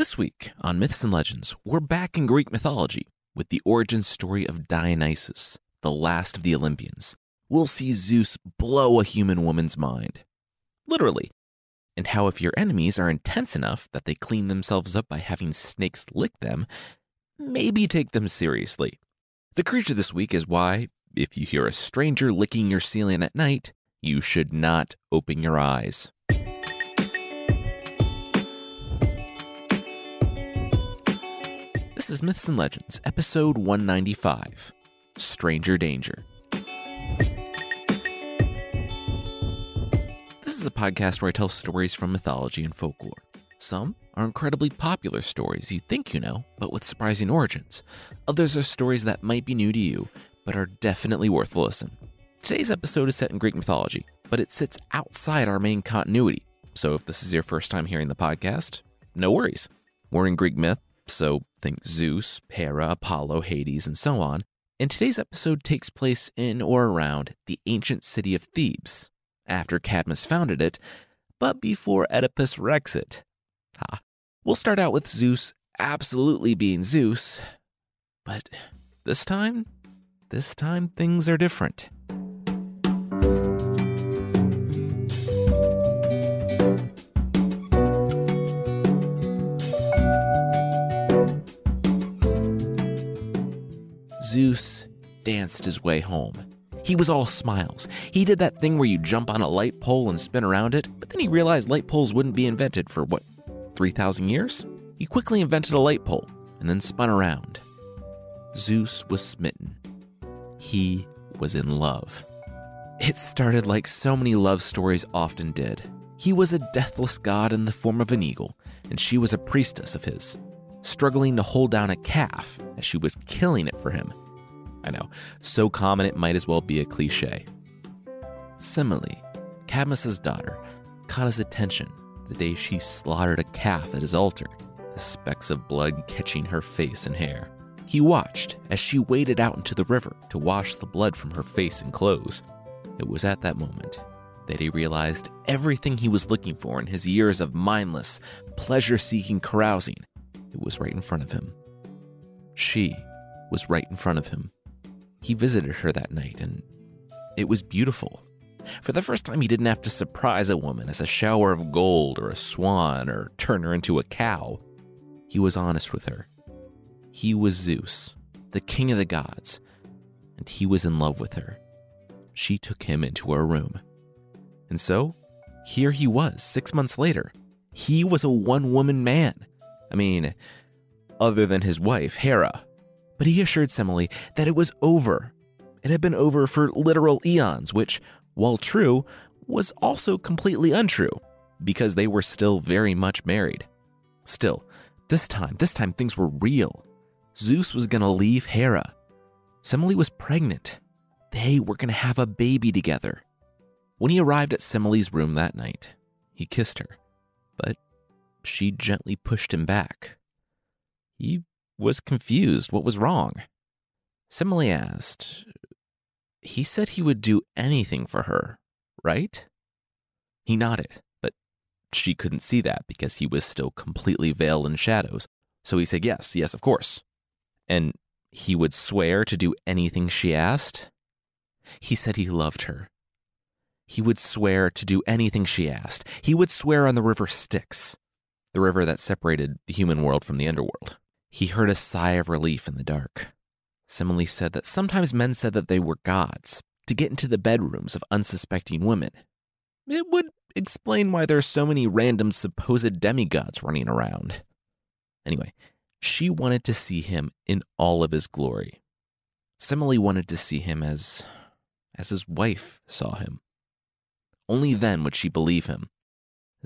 This week on Myths and Legends, we're back in Greek mythology with the origin story of Dionysus, the last of the Olympians. We'll see Zeus blow a human woman's mind. Literally. And how, if your enemies are intense enough that they clean themselves up by having snakes lick them, maybe take them seriously. The creature this week is why, if you hear a stranger licking your ceiling at night, you should not open your eyes. This is Myths and Legends, episode 195 Stranger Danger. This is a podcast where I tell stories from mythology and folklore. Some are incredibly popular stories you think you know, but with surprising origins. Others are stories that might be new to you, but are definitely worth a listen. Today's episode is set in Greek mythology, but it sits outside our main continuity. So if this is your first time hearing the podcast, no worries. We're in Greek myth, so think Zeus, Hera, Apollo, Hades, and so on. And today's episode takes place in or around the ancient city of Thebes, after Cadmus founded it, but before Oedipus wrecks it. Ha. We'll start out with Zeus absolutely being Zeus, but this time, this time things are different. Danced his way home. He was all smiles. He did that thing where you jump on a light pole and spin around it, but then he realized light poles wouldn't be invented for what, 3,000 years? He quickly invented a light pole and then spun around. Zeus was smitten. He was in love. It started like so many love stories often did. He was a deathless god in the form of an eagle, and she was a priestess of his struggling to hold down a calf as she was killing it for him. I know, so common it might as well be a cliche. Semele, Cadmus's daughter, caught his attention the day she slaughtered a calf at his altar, the specks of blood catching her face and hair. He watched as she waded out into the river to wash the blood from her face and clothes. It was at that moment that he realized everything he was looking for in his years of mindless, pleasure seeking carousing it was right in front of him. She was right in front of him. He visited her that night, and it was beautiful. For the first time, he didn't have to surprise a woman as a shower of gold or a swan or turn her into a cow. He was honest with her. He was Zeus, the king of the gods, and he was in love with her. She took him into her room. And so, here he was, six months later. He was a one woman man. I mean, other than his wife, Hera. But he assured Semele that it was over. It had been over for literal eons, which, while true, was also completely untrue, because they were still very much married. Still, this time, this time things were real. Zeus was going to leave Hera. Semele was pregnant. They were going to have a baby together. When he arrived at Semele's room that night, he kissed her. But she gently pushed him back. He was confused. What was wrong? Semele asked, He said he would do anything for her, right? He nodded, but she couldn't see that because he was still completely veiled in shadows. So he said, Yes, yes, of course. And he would swear to do anything she asked? He said he loved her. He would swear to do anything she asked. He would swear on the river Styx the river that separated the human world from the underworld. He heard a sigh of relief in the dark. Semele said that sometimes men said that they were gods to get into the bedrooms of unsuspecting women. It would explain why there are so many random supposed demigods running around. Anyway, she wanted to see him in all of his glory. Semele wanted to see him as as his wife saw him. Only then would she believe him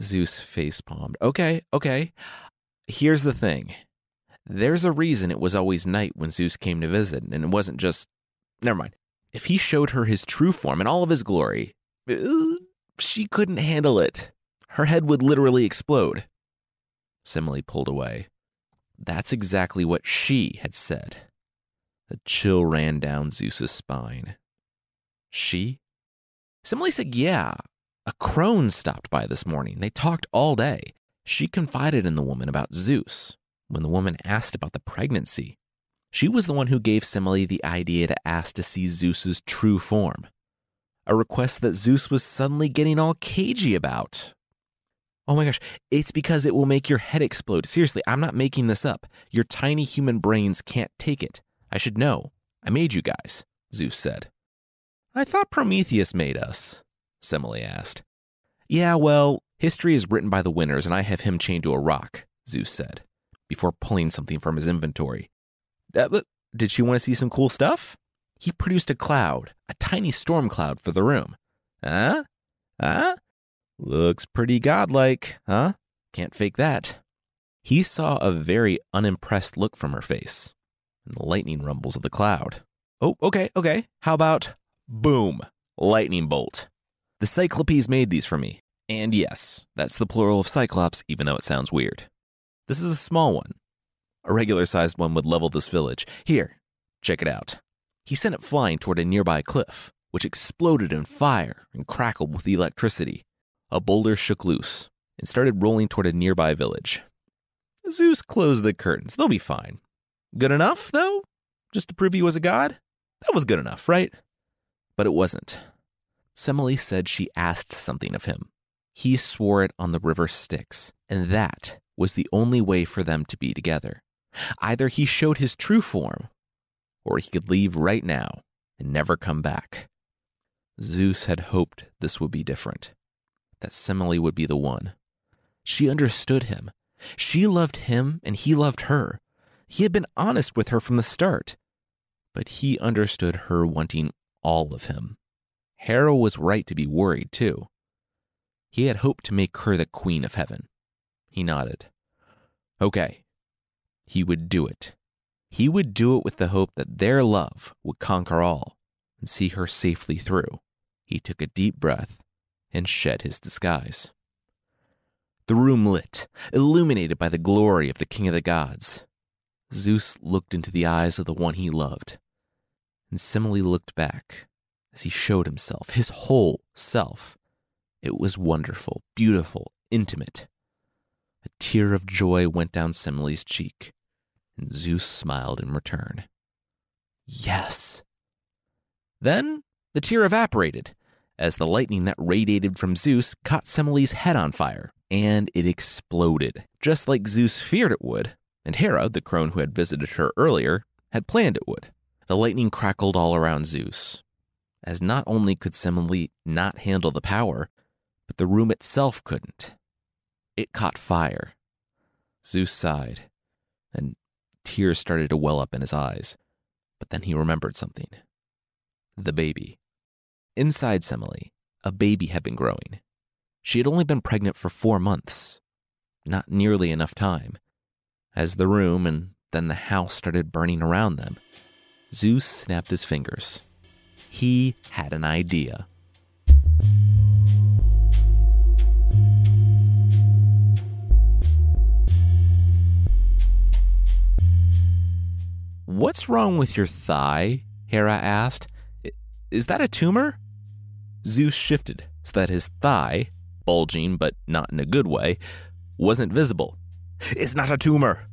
Zeus face palmed. Okay, okay. Here's the thing there's a reason it was always night when Zeus came to visit, and it wasn't just. Never mind. If he showed her his true form in all of his glory, uh, she couldn't handle it. Her head would literally explode. Semele pulled away. That's exactly what she had said. A chill ran down Zeus's spine. She? Semele said, Yeah, a crone stopped by this morning. They talked all day. She confided in the woman about Zeus when the woman asked about the pregnancy. She was the one who gave Semele the idea to ask to see Zeus's true form, a request that Zeus was suddenly getting all cagey about. Oh my gosh, it's because it will make your head explode. Seriously, I'm not making this up. Your tiny human brains can't take it. I should know. I made you guys, Zeus said. I thought Prometheus made us, Semele asked. Yeah, well, history is written by the winners, and I have him chained to a rock, Zeus said, before pulling something from his inventory. Did she want to see some cool stuff? He produced a cloud, a tiny storm cloud for the room. Huh? Huh? Looks pretty godlike, huh? Can't fake that. He saw a very unimpressed look from her face and the lightning rumbles of the cloud. Oh, okay, okay. How about boom, lightning bolt? The Cyclopes made these for me. And yes, that's the plural of Cyclops, even though it sounds weird. This is a small one. A regular sized one would level this village. Here, check it out. He sent it flying toward a nearby cliff, which exploded in fire and crackled with electricity. A boulder shook loose and started rolling toward a nearby village. Zeus closed the curtains. They'll be fine. Good enough, though? Just to prove he was a god? That was good enough, right? But it wasn't. Semele said she asked something of him. He swore it on the river Styx, and that was the only way for them to be together. Either he showed his true form, or he could leave right now and never come back. Zeus had hoped this would be different, that Semele would be the one. She understood him. She loved him, and he loved her. He had been honest with her from the start, but he understood her wanting all of him. Hera was right to be worried, too. He had hoped to make her the queen of heaven. He nodded. Okay. He would do it. He would do it with the hope that their love would conquer all and see her safely through. He took a deep breath and shed his disguise. The room lit, illuminated by the glory of the King of the Gods. Zeus looked into the eyes of the one he loved, and Semele looked back as he showed himself, his whole self. It was wonderful, beautiful, intimate. A tear of joy went down Semele's cheek, and Zeus smiled in return. Yes. Then the tear evaporated as the lightning that radiated from Zeus caught Semele's head on fire, and it exploded, just like Zeus feared it would and Hera, the crone who had visited her earlier, had planned it would. The lightning crackled all around Zeus, as not only could Semele not handle the power, but the room itself couldn't. It caught fire. Zeus sighed, and tears started to well up in his eyes. But then he remembered something the baby. Inside Semele, a baby had been growing. She had only been pregnant for four months, not nearly enough time. As the room and then the house started burning around them, Zeus snapped his fingers. He had an idea. What's wrong with your thigh? Hera asked. Is that a tumor? Zeus shifted so that his thigh, bulging but not in a good way, wasn't visible. It's not a tumor.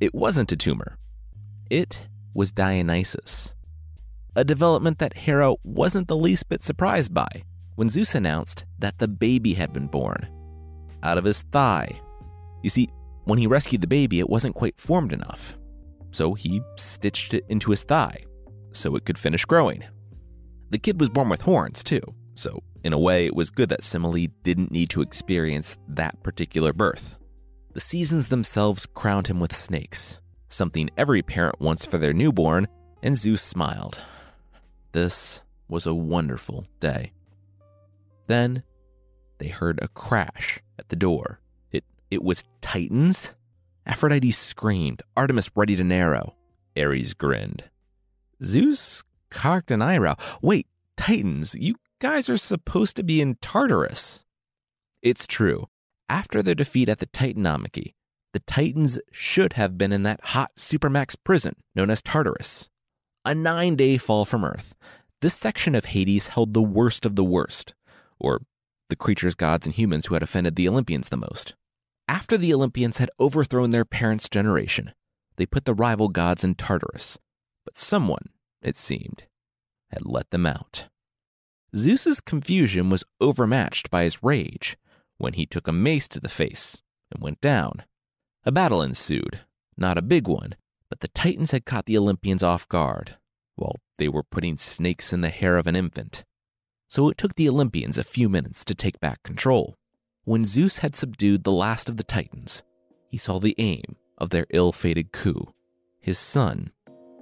It wasn't a tumor. It was Dionysus. A development that Hera wasn't the least bit surprised by when Zeus announced that the baby had been born out of his thigh. You see, when he rescued the baby, it wasn't quite formed enough. So he stitched it into his thigh so it could finish growing. The kid was born with horns, too, so in a way, it was good that Semele didn't need to experience that particular birth. The seasons themselves crowned him with snakes, something every parent wants for their newborn, and Zeus smiled. This was a wonderful day. Then they heard a crash at the door. It, it was Titans? Aphrodite screamed, Artemis ready to narrow. Ares grinned. Zeus cocked an eyebrow. Wait, Titans, you guys are supposed to be in Tartarus. It's true. After their defeat at the Titanomachy, the Titans should have been in that hot supermax prison known as Tartarus. A nine day fall from Earth, this section of Hades held the worst of the worst, or the creatures, gods, and humans who had offended the Olympians the most. After the Olympians had overthrown their parents' generation, they put the rival gods in Tartarus, but someone, it seemed, had let them out. Zeus's confusion was overmatched by his rage when he took a mace to the face and went down. A battle ensued, not a big one, but the Titans had caught the Olympians off guard while they were putting snakes in the hair of an infant. So it took the Olympians a few minutes to take back control. When Zeus had subdued the last of the Titans, he saw the aim of their ill fated coup. His son,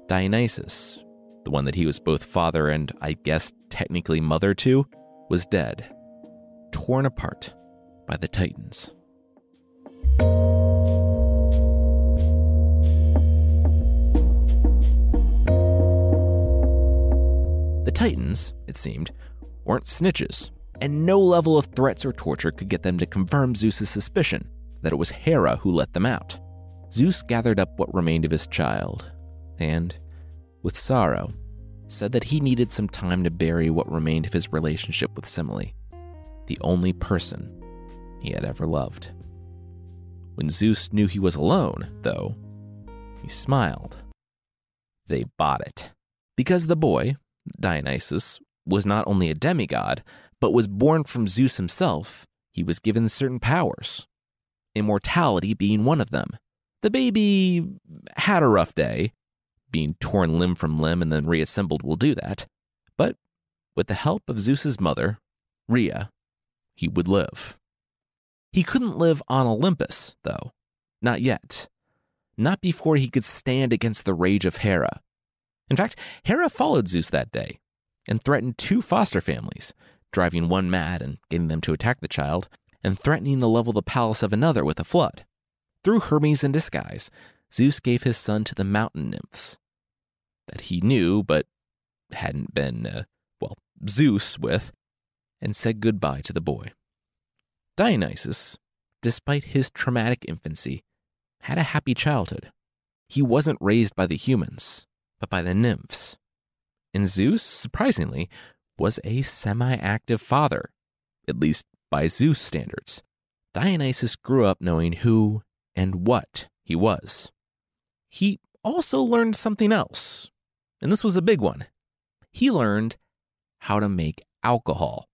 Dionysus, the one that he was both father and, I guess, technically mother to, was dead, torn apart by the Titans. The Titans, it seemed, weren't snitches, and no level of threats or torture could get them to confirm Zeus's suspicion that it was Hera who let them out. Zeus gathered up what remained of his child, and, with sorrow, said that he needed some time to bury what remained of his relationship with Semele, the only person he had ever loved. When Zeus knew he was alone, though, he smiled. They bought it. Because the boy, Dionysus, was not only a demigod, but was born from Zeus himself, he was given certain powers, immortality being one of them. The baby had a rough day. Being torn limb from limb and then reassembled will do that. But with the help of Zeus's mother, Rhea, he would live. He couldn't live on Olympus, though. Not yet. Not before he could stand against the rage of Hera. In fact, Hera followed Zeus that day and threatened two foster families, driving one mad and getting them to attack the child, and threatening to level the palace of another with a flood. Through Hermes in disguise, Zeus gave his son to the mountain nymphs that he knew but hadn't been, uh, well, Zeus with, and said goodbye to the boy. Dionysus, despite his traumatic infancy, had a happy childhood. He wasn't raised by the humans, but by the nymphs. And Zeus, surprisingly, was a semi active father, at least by Zeus standards. Dionysus grew up knowing who and what he was. He also learned something else, and this was a big one. He learned how to make alcohol.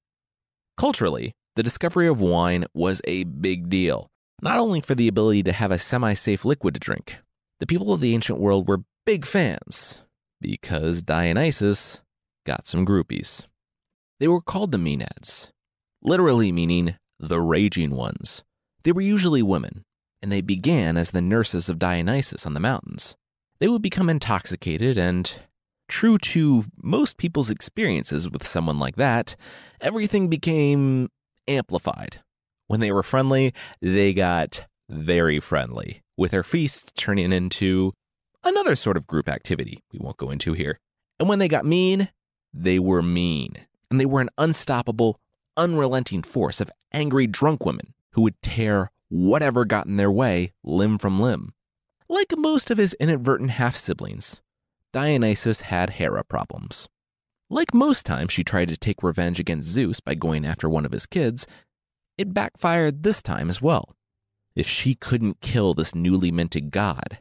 Culturally, the discovery of wine was a big deal, not only for the ability to have a semi safe liquid to drink. The people of the ancient world were big fans because Dionysus got some groupies. They were called the Maenads, literally meaning the raging ones. They were usually women, and they began as the nurses of Dionysus on the mountains. They would become intoxicated and, true to most people's experiences with someone like that, everything became amplified. When they were friendly, they got very friendly, with their feasts turning into another sort of group activity we won't go into here. And when they got mean, they were mean. And they were an unstoppable, unrelenting force of angry drunk women who would tear whatever got in their way limb from limb. Like most of his inadvertent half siblings, Dionysus had Hera problems. Like most times she tried to take revenge against Zeus by going after one of his kids, it backfired this time as well. If she couldn't kill this newly minted god,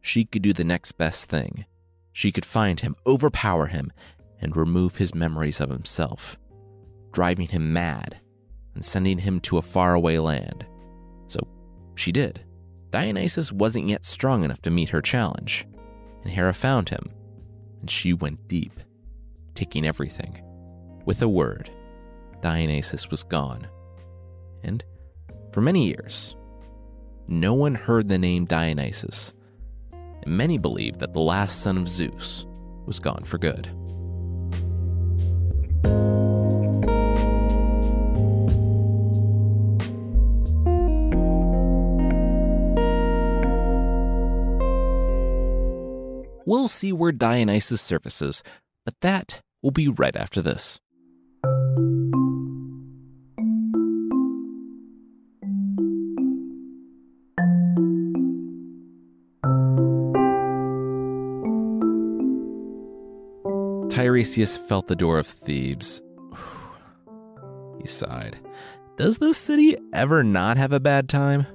she could do the next best thing. She could find him, overpower him, and remove his memories of himself, driving him mad and sending him to a faraway land. So she did. Dionysus wasn't yet strong enough to meet her challenge, and Hera found him, and she went deep taking everything. With a word, Dionysus was gone. And for many years, no one heard the name Dionysus, and many believed that the last son of Zeus was gone for good. We'll see where Dionysus surfaces, but that We'll be right after this. Tiresias felt the door of Thebes. he sighed. Does this city ever not have a bad time?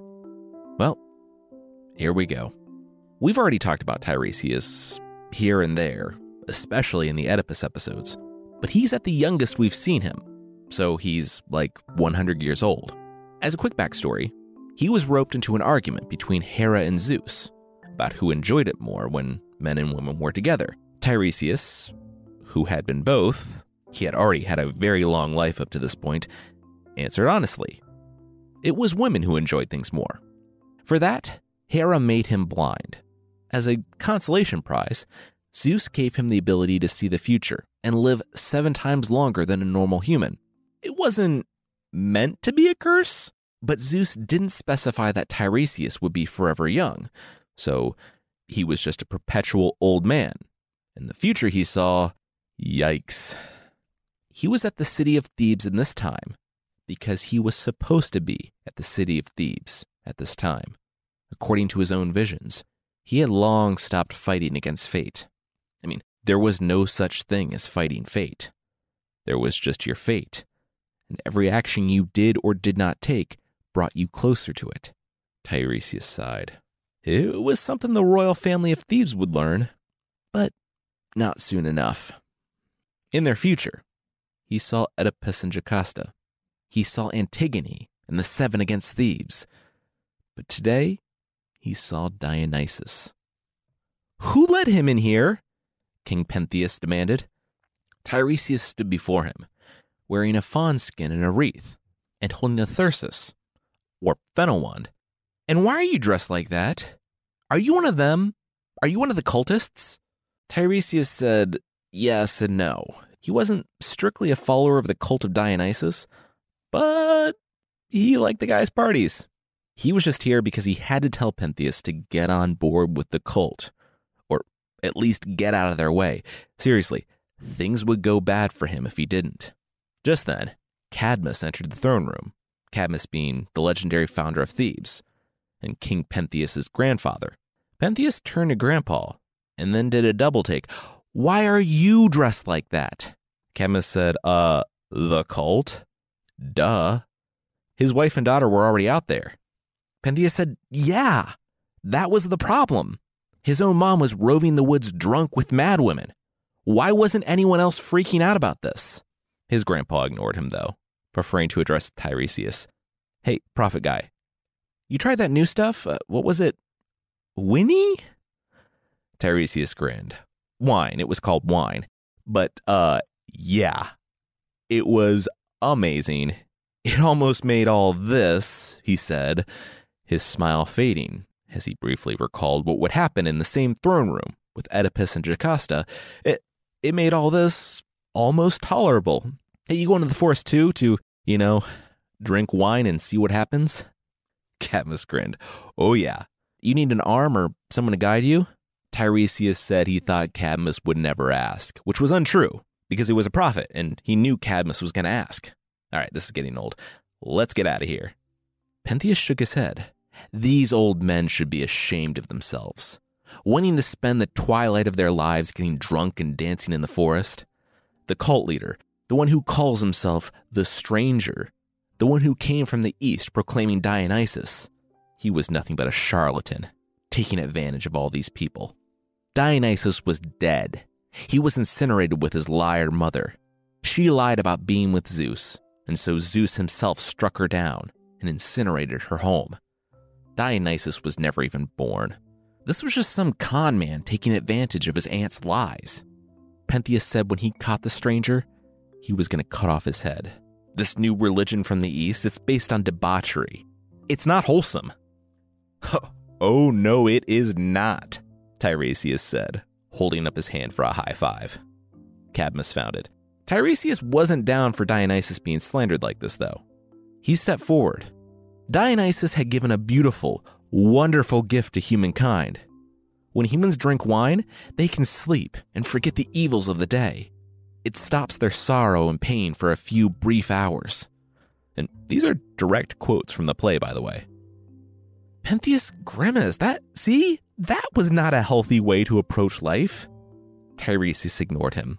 Well, here we go. We've already talked about Tiresias here and there, especially in the Oedipus episodes, but he's at the youngest we've seen him, so he's like 100 years old. As a quick backstory, he was roped into an argument between Hera and Zeus about who enjoyed it more when men and women were together. Tiresias, who had been both, he had already had a very long life up to this point, answered honestly. It was women who enjoyed things more. For that, Hera made him blind. As a consolation prize, Zeus gave him the ability to see the future and live seven times longer than a normal human. It wasn't meant to be a curse, but Zeus didn't specify that Tiresias would be forever young, so he was just a perpetual old man. In the future, he saw, yikes. He was at the city of Thebes in this time because he was supposed to be at the city of Thebes at this time. According to his own visions, he had long stopped fighting against fate. I mean, there was no such thing as fighting fate. There was just your fate, and every action you did or did not take brought you closer to it. Tiresias sighed. It was something the royal family of Thebes would learn, but not soon enough. In their future, he saw Oedipus and Jocasta. He saw Antigone and the Seven against Thebes. But today, he saw Dionysus. Who led him in here? King Pentheus demanded. Tiresias stood before him, wearing a fawn skin and a wreath, and holding a thyrsus, or fennel wand. And why are you dressed like that? Are you one of them? Are you one of the cultists? Tiresias said yes and no. He wasn't strictly a follower of the cult of Dionysus, but he liked the guy's parties. He was just here because he had to tell Pentheus to get on board with the cult, or at least get out of their way. Seriously, things would go bad for him if he didn't. Just then, Cadmus entered the throne room, Cadmus being the legendary founder of Thebes, and King Pentheus's grandfather. Pentheus turned to Grandpa and then did a double take. Why are you dressed like that? Cadmus said, Uh, the cult? Duh. His wife and daughter were already out there. Pentheus said, Yeah, that was the problem. His own mom was roving the woods drunk with mad women. Why wasn't anyone else freaking out about this? His grandpa ignored him, though, preferring to address Tiresias. Hey, prophet guy, you tried that new stuff? Uh, what was it? Winnie? Tiresias grinned. Wine. It was called wine. But, uh, yeah. It was amazing. It almost made all this, he said, his smile fading as he briefly recalled what would happen in the same throne room with Oedipus and Jocasta. It, it made all this almost tolerable. Hey, you go into the forest too to, you know, drink wine and see what happens? Cadmus grinned. Oh, yeah. You need an arm or someone to guide you? Tiresias said he thought Cadmus would never ask, which was untrue because he was a prophet and he knew Cadmus was going to ask. All right, this is getting old. Let's get out of here. Pentheus shook his head. These old men should be ashamed of themselves, wanting to spend the twilight of their lives getting drunk and dancing in the forest. The cult leader, the one who calls himself the stranger, the one who came from the east proclaiming Dionysus, he was nothing but a charlatan, taking advantage of all these people. Dionysus was dead. He was incinerated with his liar mother. She lied about being with Zeus, and so Zeus himself struck her down and incinerated her home. Dionysus was never even born. This was just some con man taking advantage of his aunt's lies. Pentheus said when he caught the stranger, he was going to cut off his head. This new religion from the East, it's based on debauchery. It's not wholesome. oh, no, it is not, Tiresias said, holding up his hand for a high five. Cadmus found it. Tiresias wasn't down for Dionysus being slandered like this, though. He stepped forward. Dionysus had given a beautiful, wonderful gift to humankind. When humans drink wine, they can sleep and forget the evils of the day. It stops their sorrow and pain for a few brief hours. And these are direct quotes from the play, by the way. Pentheus grimaced. That, see, that was not a healthy way to approach life. Tiresias ignored him.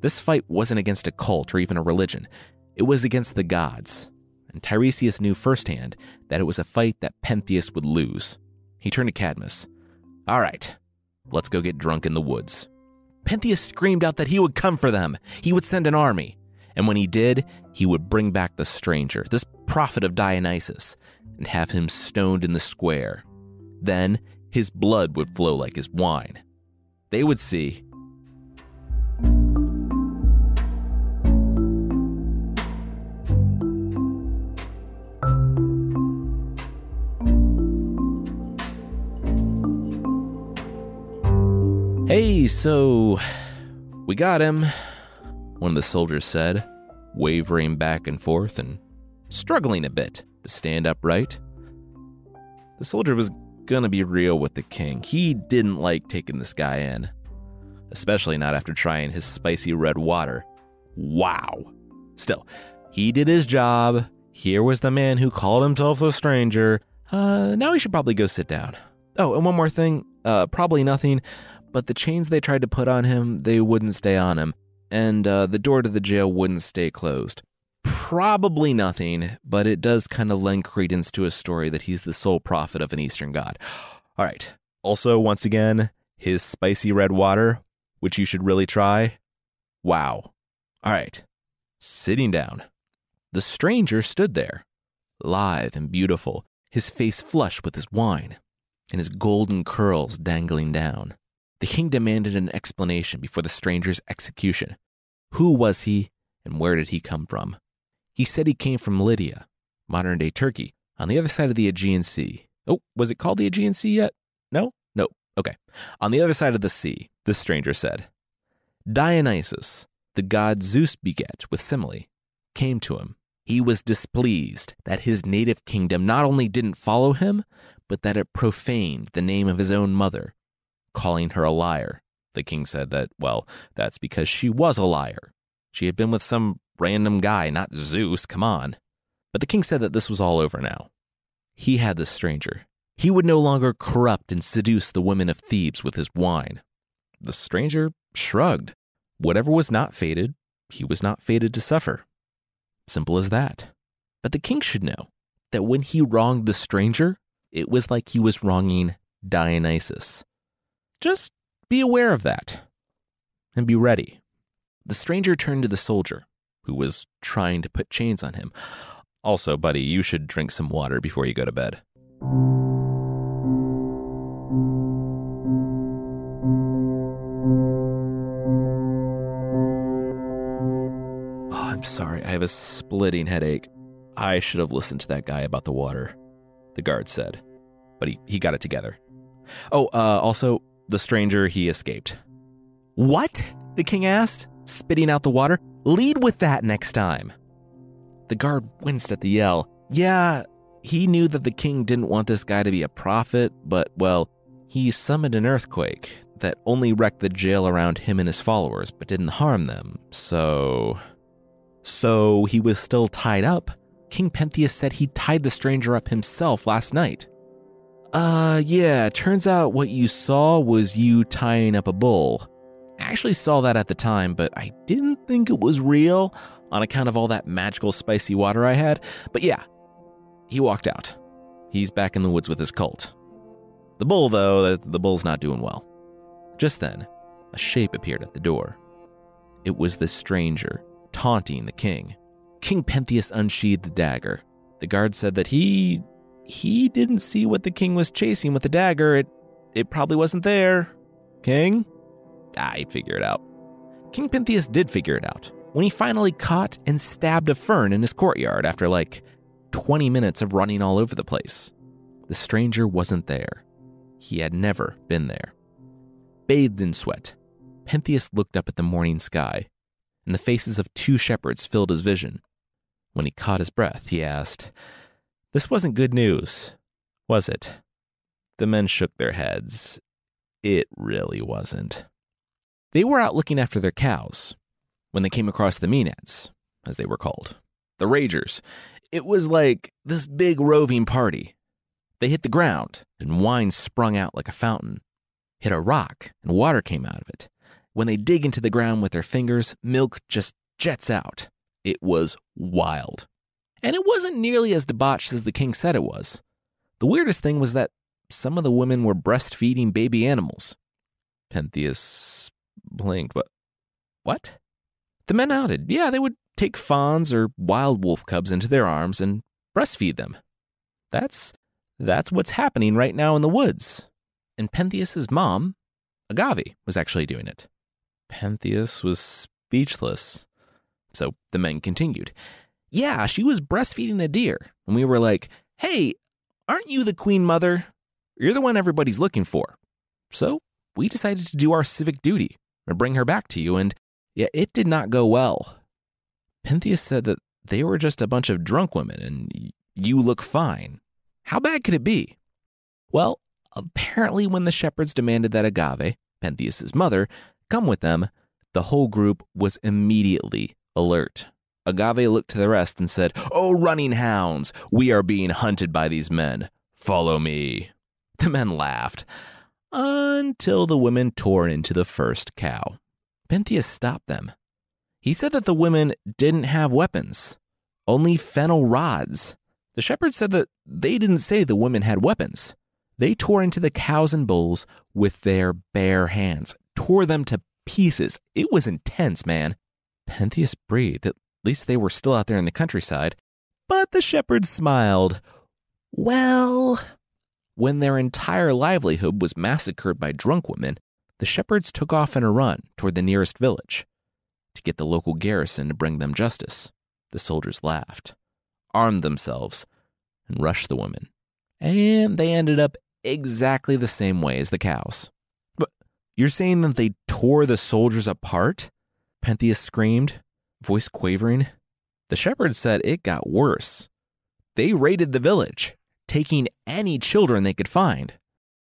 This fight wasn't against a cult or even a religion, it was against the gods. And Tiresias knew firsthand that it was a fight that Pentheus would lose. He turned to Cadmus. All right, let's go get drunk in the woods. Pentheus screamed out that he would come for them. He would send an army. And when he did, he would bring back the stranger, this prophet of Dionysus, and have him stoned in the square. Then his blood would flow like his wine. They would see. Hey, so we got him, one of the soldiers said, wavering back and forth and struggling a bit to stand upright. The soldier was gonna be real with the king. He didn't like taking this guy in, especially not after trying his spicy red water. Wow. Still, he did his job. Here was the man who called himself a stranger. Uh, now he should probably go sit down. Oh, and one more thing. Uh, probably nothing, but the chains they tried to put on him, they wouldn't stay on him, and uh, the door to the jail wouldn't stay closed. Probably nothing, but it does kind of lend credence to a story that he's the sole prophet of an Eastern god. All right. Also, once again, his spicy red water, which you should really try. Wow. All right. Sitting down. The stranger stood there, lithe and beautiful, his face flush with his wine, and his golden curls dangling down. The king demanded an explanation before the stranger's execution. Who was he, and where did he come from? He said he came from Lydia, modern day Turkey, on the other side of the Aegean Sea. Oh, was it called the Aegean Sea yet? No? No. Okay. On the other side of the sea, the stranger said. Dionysus, the god Zeus beget with Semele, came to him. He was displeased that his native kingdom not only didn't follow him, but that it profaned the name of his own mother calling her a liar. The king said that, well, that's because she was a liar. She had been with some random guy, not Zeus, come on. But the king said that this was all over now. He had the stranger. He would no longer corrupt and seduce the women of Thebes with his wine. The stranger shrugged. Whatever was not fated, he was not fated to suffer. Simple as that. But the king should know that when he wronged the stranger, it was like he was wronging Dionysus. Just be aware of that and be ready. The stranger turned to the soldier, who was trying to put chains on him. Also, buddy, you should drink some water before you go to bed. Oh, I'm sorry. I have a splitting headache. I should have listened to that guy about the water, the guard said. But he, he got it together. Oh, uh, also, the stranger, he escaped. What? The king asked, spitting out the water. Lead with that next time. The guard winced at the yell. Yeah, he knew that the king didn't want this guy to be a prophet, but, well, he summoned an earthquake that only wrecked the jail around him and his followers, but didn't harm them, so. So he was still tied up. King Pentheus said he tied the stranger up himself last night. Uh, yeah, turns out what you saw was you tying up a bull. I actually saw that at the time, but I didn't think it was real on account of all that magical spicy water I had. But yeah, he walked out. He's back in the woods with his cult. The bull, though, the bull's not doing well. Just then, a shape appeared at the door. It was the stranger, taunting the king. King Pentheus unsheathed the dagger. The guard said that he he didn't see what the king was chasing with the dagger. It it probably wasn't there. King? Ah, he'd figure it out. King Pentheus did figure it out when he finally caught and stabbed a fern in his courtyard after like 20 minutes of running all over the place. The stranger wasn't there. He had never been there. Bathed in sweat, Pentheus looked up at the morning sky, and the faces of two shepherds filled his vision. When he caught his breath, he asked, this wasn't good news, was it? The men shook their heads. It really wasn't. They were out looking after their cows when they came across the Maenads, as they were called, the Ragers. It was like this big roving party. They hit the ground, and wine sprung out like a fountain, hit a rock, and water came out of it. When they dig into the ground with their fingers, milk just jets out. It was wild and it wasn't nearly as debauched as the king said it was. The weirdest thing was that some of the women were breastfeeding baby animals. Pentheus blinked, but what? The men nodded. Yeah, they would take fawns or wild wolf cubs into their arms and breastfeed them. That's that's what's happening right now in the woods. And Pentheus's mom, Agave, was actually doing it. Pentheus was speechless. So the men continued. Yeah, she was breastfeeding a deer. And we were like, hey, aren't you the queen mother? You're the one everybody's looking for. So we decided to do our civic duty and bring her back to you, and yeah, it did not go well. Pentheus said that they were just a bunch of drunk women and you look fine. How bad could it be? Well, apparently, when the shepherds demanded that Agave, Pentheus's mother, come with them, the whole group was immediately alert. Agave looked to the rest and said, Oh, running hounds, we are being hunted by these men. Follow me. The men laughed until the women tore into the first cow. Pentheus stopped them. He said that the women didn't have weapons, only fennel rods. The shepherds said that they didn't say the women had weapons. They tore into the cows and bulls with their bare hands, tore them to pieces. It was intense, man. Pentheus breathed. Least they were still out there in the countryside. But the shepherds smiled. Well, when their entire livelihood was massacred by drunk women, the shepherds took off in a run toward the nearest village to get the local garrison to bring them justice. The soldiers laughed, armed themselves, and rushed the women. And they ended up exactly the same way as the cows. But you're saying that they tore the soldiers apart? Pentheus screamed, voice quavering. The shepherds said it got worse. They raided the village taking any children they could find.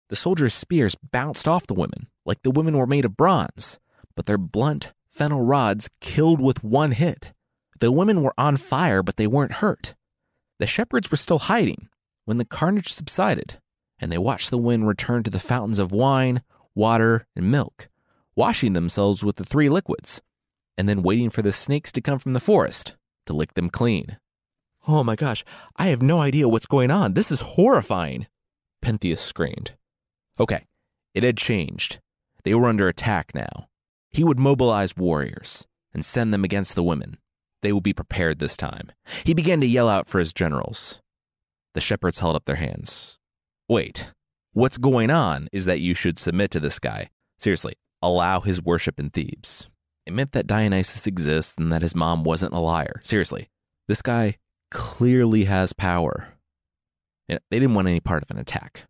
The soldiers' spears bounced off the women, like the women were made of bronze, but their blunt fennel rods killed with one hit. The women were on fire, but they weren't hurt. The shepherds were still hiding when the carnage subsided, and they watched the women return to the fountains of wine, water, and milk, washing themselves with the three liquids, and then waiting for the snakes to come from the forest to lick them clean. Oh my gosh, I have no idea what's going on. This is horrifying. Pentheus screamed. Okay, it had changed. They were under attack now. He would mobilize warriors and send them against the women. They would be prepared this time. He began to yell out for his generals. The shepherds held up their hands. Wait, what's going on is that you should submit to this guy. Seriously, allow his worship in Thebes. It meant that Dionysus exists and that his mom wasn't a liar. Seriously, this guy clearly has power. they didn't want any part of an attack.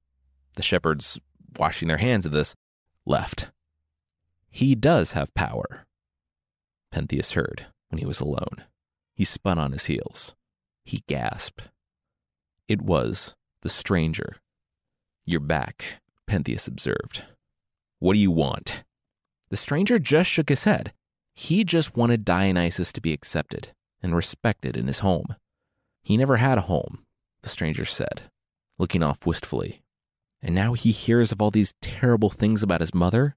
The shepherds, washing their hands of this, left. He does have power. Pentheus heard when he was alone. He spun on his heels. He gasped. It was the stranger. You're back, Pentheus observed. What do you want? The stranger just shook his head. He just wanted Dionysus to be accepted and respected in his home. He never had a home, the stranger said, looking off wistfully. And now he hears of all these terrible things about his mother.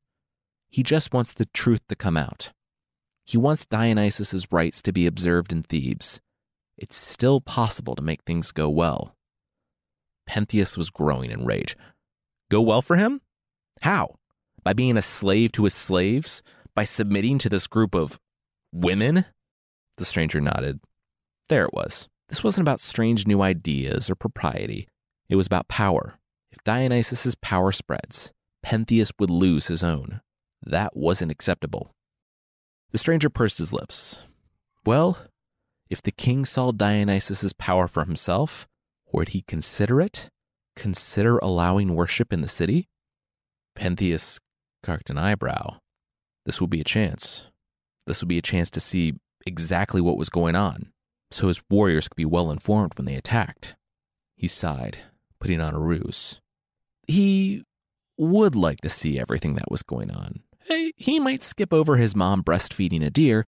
He just wants the truth to come out. He wants Dionysus's rights to be observed in Thebes. It's still possible to make things go well. Pentheus was growing in rage. Go well for him? How? By being a slave to his slaves? By submitting to this group of women? The stranger nodded. There it was. This wasn't about strange new ideas or propriety. It was about power. If Dionysus's power spreads, Pentheus would lose his own. That wasn't acceptable. The stranger pursed his lips. Well, if the king saw Dionysus's power for himself, would he consider it? Consider allowing worship in the city? Pentheus cocked an eyebrow. This would be a chance. This would be a chance to see exactly what was going on so his warriors could be well informed when they attacked. He sighed, putting on a ruse. He would like to see everything that was going on. Eh, he might skip over his mom breastfeeding a deer,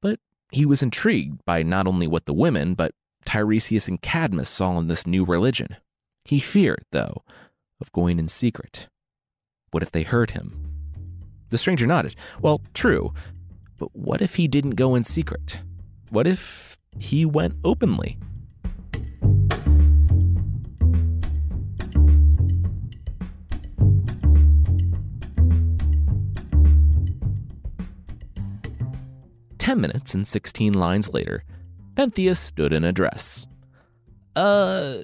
but he was intrigued by not only what the women, but Tiresias and Cadmus saw in this new religion. He feared, though, of going in secret. What if they heard him? The stranger nodded. Well, true. But what if he didn't go in secret? What if he went openly? Ten minutes and 16 lines later, Pentheus stood in a dress. Uh,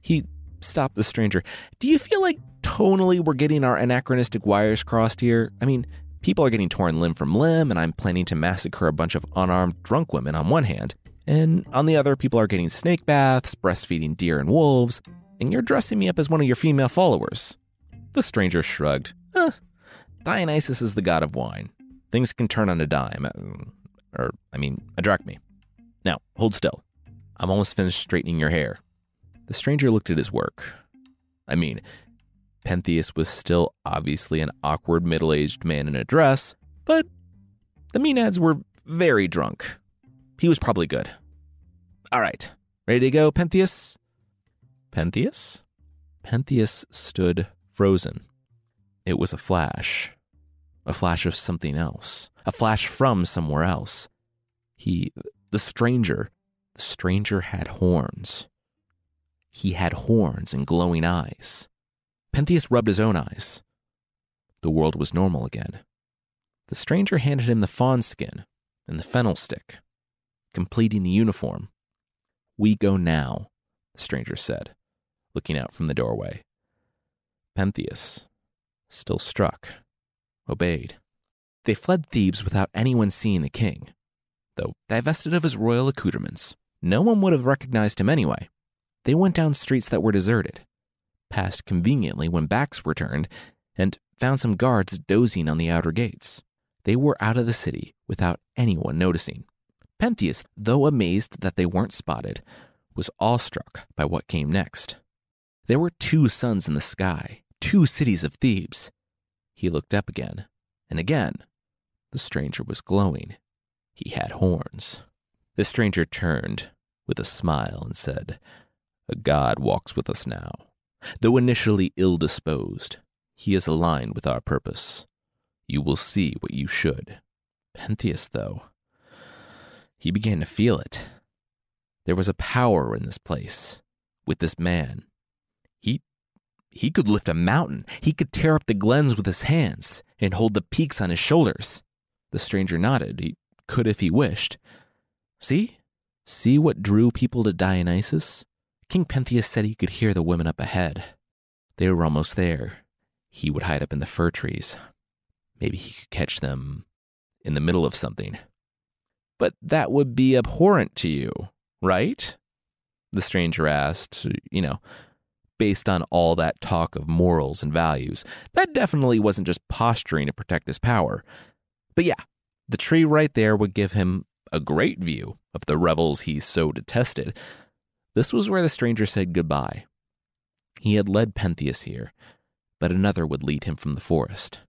he stopped the stranger. Do you feel like tonally we're getting our anachronistic wires crossed here? I mean, people are getting torn limb from limb, and I'm planning to massacre a bunch of unarmed drunk women on one hand. And on the other, people are getting snake baths, breastfeeding deer and wolves, and you're dressing me up as one of your female followers. The stranger shrugged. Eh, Dionysus is the god of wine. Things can turn on a dime. Uh, or, I mean, a drachme. Now, hold still. I'm almost finished straightening your hair. The stranger looked at his work. I mean, Pentheus was still obviously an awkward middle aged man in a dress, but the Maenads were very drunk. He was probably good. All right, ready to go, Pentheus? Pentheus? Pentheus stood frozen. It was a flash. A flash of something else. A flash from somewhere else. He, the stranger, the stranger had horns. He had horns and glowing eyes. Pentheus rubbed his own eyes. The world was normal again. The stranger handed him the fawn skin and the fennel stick, completing the uniform. We go now, the stranger said, looking out from the doorway. Pentheus, still struck, obeyed. They fled Thebes without anyone seeing the king, though divested of his royal accoutrements. No one would have recognized him anyway. They went down streets that were deserted, passed conveniently when backs were turned, and found some guards dozing on the outer gates. They were out of the city without anyone noticing. Pentheus, though amazed that they weren't spotted, was awestruck by what came next. There were two suns in the sky, two cities of Thebes. He looked up again, and again. The stranger was glowing. He had horns. The stranger turned with a smile and said, A god walks with us now. Though initially ill disposed, he is aligned with our purpose. You will see what you should. Pentheus, though, he began to feel it. There was a power in this place, with this man. He he could lift a mountain. He could tear up the glens with his hands and hold the peaks on his shoulders. The stranger nodded. He could if he wished. See? See what drew people to Dionysus? King Pentheus said he could hear the women up ahead. They were almost there. He would hide up in the fir trees. Maybe he could catch them in the middle of something. But that would be abhorrent to you, right? The stranger asked, you know, based on all that talk of morals and values. That definitely wasn't just posturing to protect his power. But yeah, the tree right there would give him a great view of the rebels he so detested, this was where the stranger said goodbye. He had led Pentheus here, but another would lead him from the forest.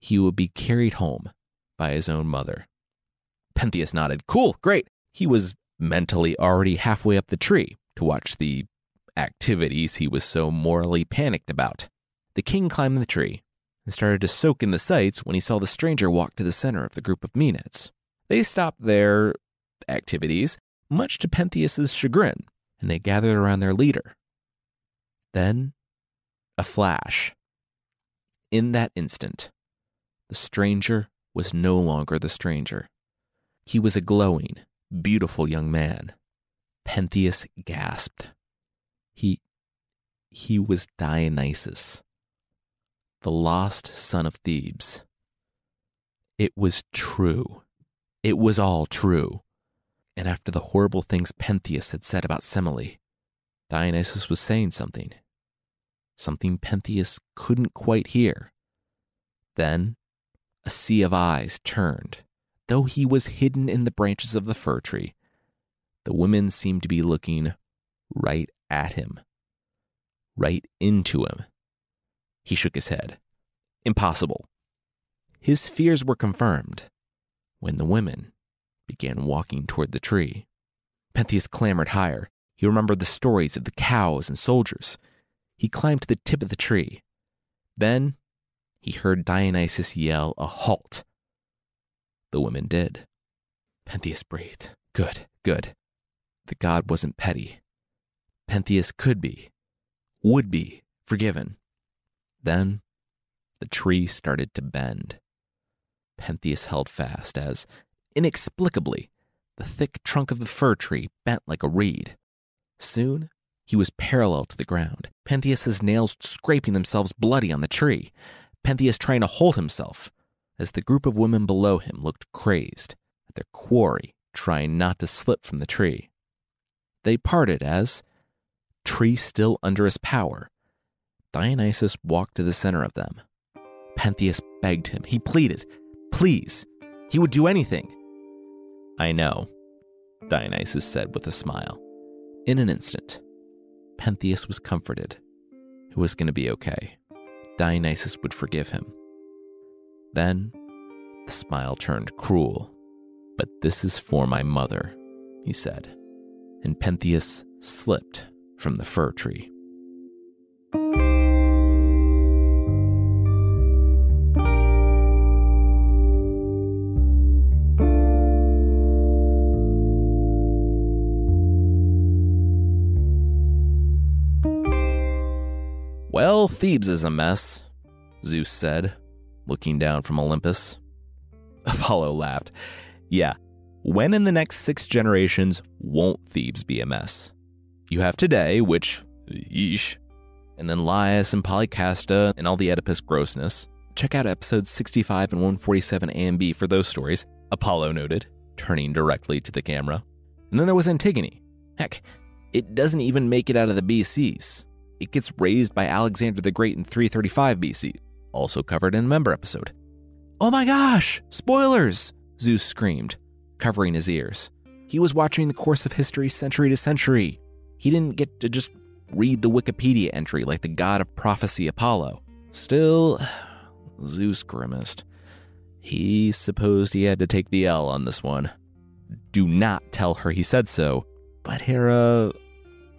He would be carried home by his own mother. Pentheus nodded. Cool, great. He was mentally already halfway up the tree to watch the activities he was so morally panicked about. The king climbed the tree and started to soak in the sights when he saw the stranger walk to the center of the group of Maenads. They stopped their activities much to Pentheus's chagrin, and they gathered around their leader. Then, a flash. In that instant, the stranger was no longer the stranger. He was a glowing, beautiful young man. Pentheus gasped. He he was Dionysus, the lost son of Thebes. It was true. It was all true and after the horrible things Pentheus had said about Semele, Dionysus was saying something. Something Pentheus couldn't quite hear. Then a sea of eyes turned. Though he was hidden in the branches of the fir tree, the women seemed to be looking right at him, right into him. He shook his head. Impossible. His fears were confirmed when the women began walking toward the tree. Pentheus clambered higher. He remembered the stories of the cows and soldiers. He climbed to the tip of the tree. Then he heard Dionysus yell a halt. The women did. Pentheus breathed. Good, good. The god wasn't petty. Pentheus could be, would be, forgiven. Then the tree started to bend. Pentheus held fast as, Inexplicably, the thick trunk of the fir tree bent like a reed. Soon, he was parallel to the ground, Pentheus's nails scraping themselves bloody on the tree, Pentheus trying to hold himself, as the group of women below him looked crazed at their quarry trying not to slip from the tree. They parted as, tree still under his power, Dionysus walked to the center of them. Pentheus begged him, he pleaded, please, he would do anything. I know, Dionysus said with a smile. In an instant, Pentheus was comforted. It was going to be okay. Dionysus would forgive him. Then the smile turned cruel. But this is for my mother, he said. And Pentheus slipped from the fir tree. Well, Thebes is a mess, Zeus said, looking down from Olympus. Apollo laughed. Yeah, when in the next six generations won't Thebes be a mess? You have today, which, yeesh, and then Laius and Polycasta and all the Oedipus grossness. Check out episodes 65 and 147 A and B for those stories, Apollo noted, turning directly to the camera. And then there was Antigone. Heck, it doesn't even make it out of the BCs it gets razed by Alexander the Great in 335 BC, also covered in a member episode. Oh my gosh, spoilers! Zeus screamed, covering his ears. He was watching the course of history century to century. He didn't get to just read the Wikipedia entry like the god of prophecy Apollo. Still, Zeus grimaced. He supposed he had to take the L on this one. Do not tell her he said so, but Hera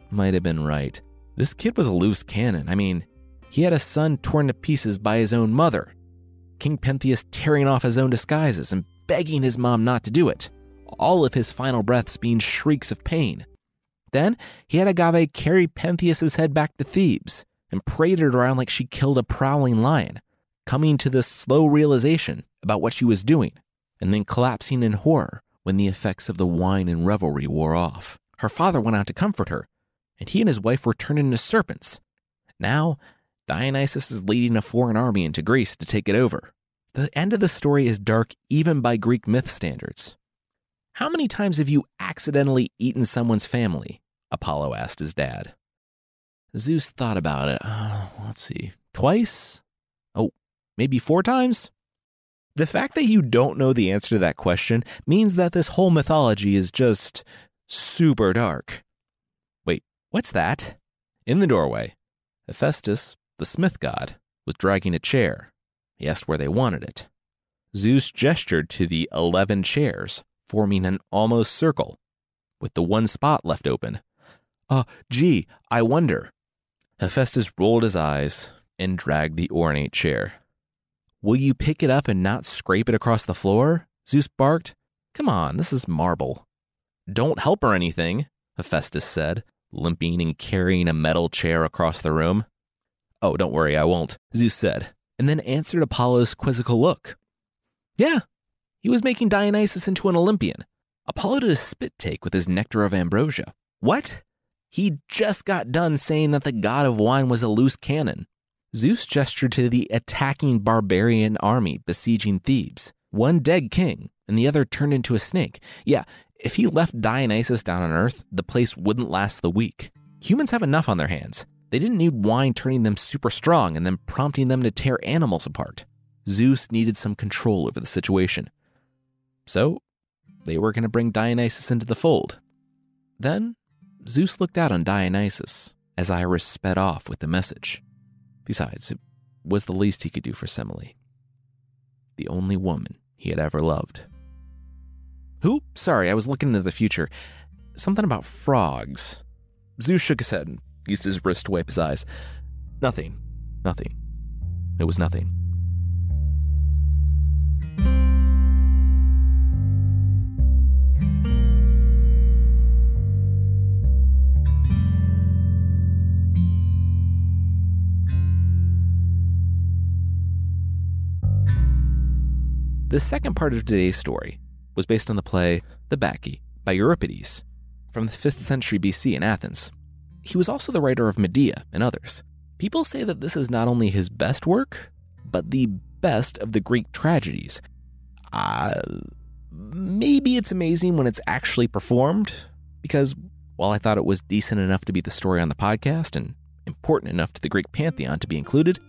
might have been right. This kid was a loose cannon. I mean, he had a son torn to pieces by his own mother, King Pentheus tearing off his own disguises and begging his mom not to do it, all of his final breaths being shrieks of pain. Then he had Agave carry Pentheus's head back to Thebes and paraded it around like she killed a prowling lion, coming to this slow realization about what she was doing, and then collapsing in horror when the effects of the wine and revelry wore off. Her father went out to comfort her, and he and his wife were turned into serpents. Now, Dionysus is leading a foreign army into Greece to take it over. The end of the story is dark even by Greek myth standards. How many times have you accidentally eaten someone's family? Apollo asked his dad. Zeus thought about it. Oh, let's see. Twice? Oh, maybe four times? The fact that you don't know the answer to that question means that this whole mythology is just super dark. What's that? In the doorway, Hephaestus, the smith god, was dragging a chair. He asked where they wanted it. Zeus gestured to the eleven chairs, forming an almost circle, with the one spot left open. Uh, gee, I wonder. Hephaestus rolled his eyes and dragged the ornate chair. Will you pick it up and not scrape it across the floor? Zeus barked. Come on, this is marble. Don't help or anything, Hephaestus said, limping and carrying a metal chair across the room. Oh, don't worry, I won't, Zeus said, and then answered Apollo's quizzical look. Yeah, he was making Dionysus into an Olympian. Apollo did a spit take with his nectar of ambrosia. What? He just got done saying that the god of wine was a loose cannon. Zeus gestured to the attacking barbarian army besieging Thebes. One dead king, and the other turned into a snake. Yeah, if he left Dionysus down on Earth, the place wouldn't last the week. Humans have enough on their hands. They didn't need wine turning them super strong and then prompting them to tear animals apart. Zeus needed some control over the situation. So, they were going to bring Dionysus into the fold. Then, Zeus looked out on Dionysus as Iris sped off with the message. Besides, it was the least he could do for Semele, the only woman he had ever loved. Who? Sorry, I was looking into the future. Something about frogs. Zeus shook his head and used his wrist to wipe his eyes. Nothing. Nothing. It was nothing. The second part of today's story was based on the play The Bacchae by Euripides from the 5th century BC in Athens. He was also the writer of Medea and others. People say that this is not only his best work, but the best of the Greek tragedies. Uh, maybe it's amazing when it's actually performed, because while I thought it was decent enough to be the story on the podcast and important enough to the Greek pantheon to be included,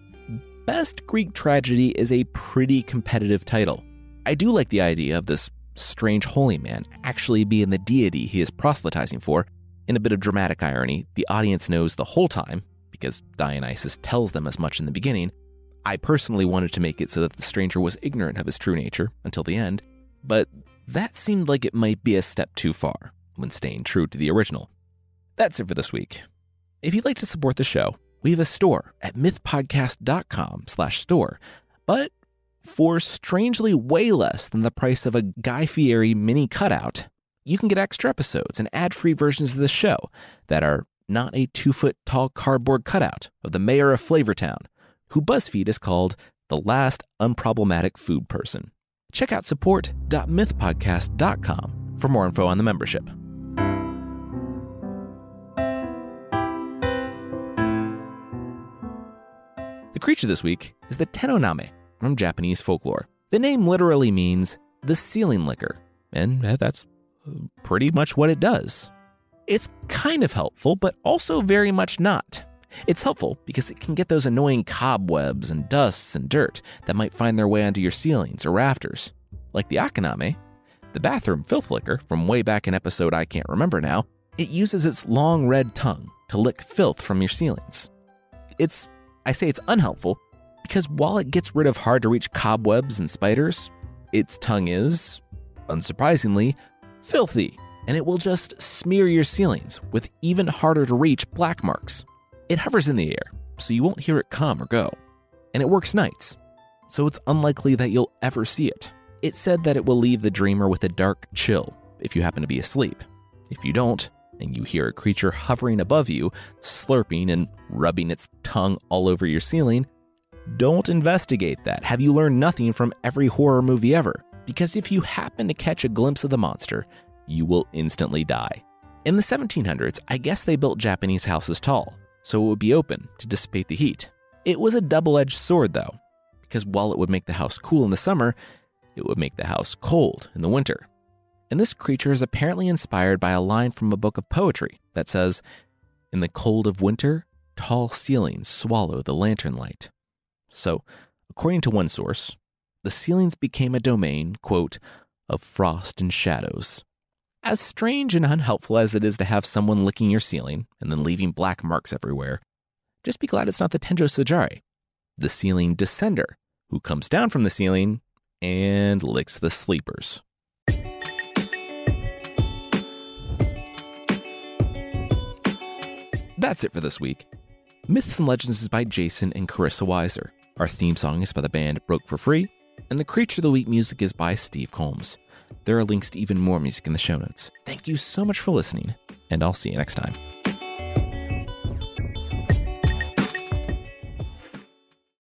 Best Greek Tragedy is a pretty competitive title. I do like the idea of this strange holy man actually being the deity he is proselytizing for. In a bit of dramatic irony, the audience knows the whole time, because Dionysus tells them as much in the beginning. I personally wanted to make it so that the stranger was ignorant of his true nature until the end, but that seemed like it might be a step too far when staying true to the original. That's it for this week. If you'd like to support the show, we have a store at mythpodcast.com slash store, but for strangely way less than the price of a Guy Fieri mini cutout, you can get extra episodes and ad-free versions of the show that are not a two-foot tall cardboard cutout of the mayor of Flavortown, who BuzzFeed has called the last unproblematic food person. Check out support.mythpodcast.com for more info on the membership. The creature this week is the Tenjoname from Japanese folklore. The name literally means the ceiling licker, and eh, that's uh, pretty much what it does. It's kind of helpful, but also very much not. It's helpful because it can get those annoying cobwebs and dusts and dirt that might find their way onto your ceilings or rafters. Like the Akaname, the bathroom filth licker from way back in episode I can't remember now, it uses its long red tongue to lick filth from your ceilings. It's I say it's unhelpful because while it gets rid of hard to reach cobwebs and spiders, its tongue is, unsurprisingly, filthy, and it will just smear your ceilings with even harder to reach black marks. It hovers in the air, so you won't hear it come or go, and it works nights, so it's unlikely that you'll ever see it. It's said that it will leave the dreamer with a dark chill if you happen to be asleep. If you don't, and you hear a creature hovering above you, slurping and rubbing its tongue all over your ceiling, don't investigate that. Have you learned nothing from every horror movie ever? Because if you happen to catch a glimpse of the monster, you will instantly die. In the 1700s, I guess they built Japanese houses tall, so it would be open to dissipate the heat. It was a double edged sword, though, because while it would make the house cool in the summer, it would make the house cold in the winter. And this creature is apparently inspired by a line from a book of poetry that says, In the cold of winter, tall ceilings swallow the lantern light. So, according to one source, the ceilings became a domain, quote, of frost and shadows. As strange and unhelpful as it is to have someone licking your ceiling and then leaving black marks everywhere, just be glad it's not the Tenjo Sajari, the ceiling descender, who comes down from the ceiling and licks the sleepers. That's it for this week. Myths and Legends is by Jason and Carissa Weiser. Our theme song is by the band Broke for Free, and the Creature of the Week music is by Steve Combs. There are links to even more music in the show notes. Thank you so much for listening, and I'll see you next time.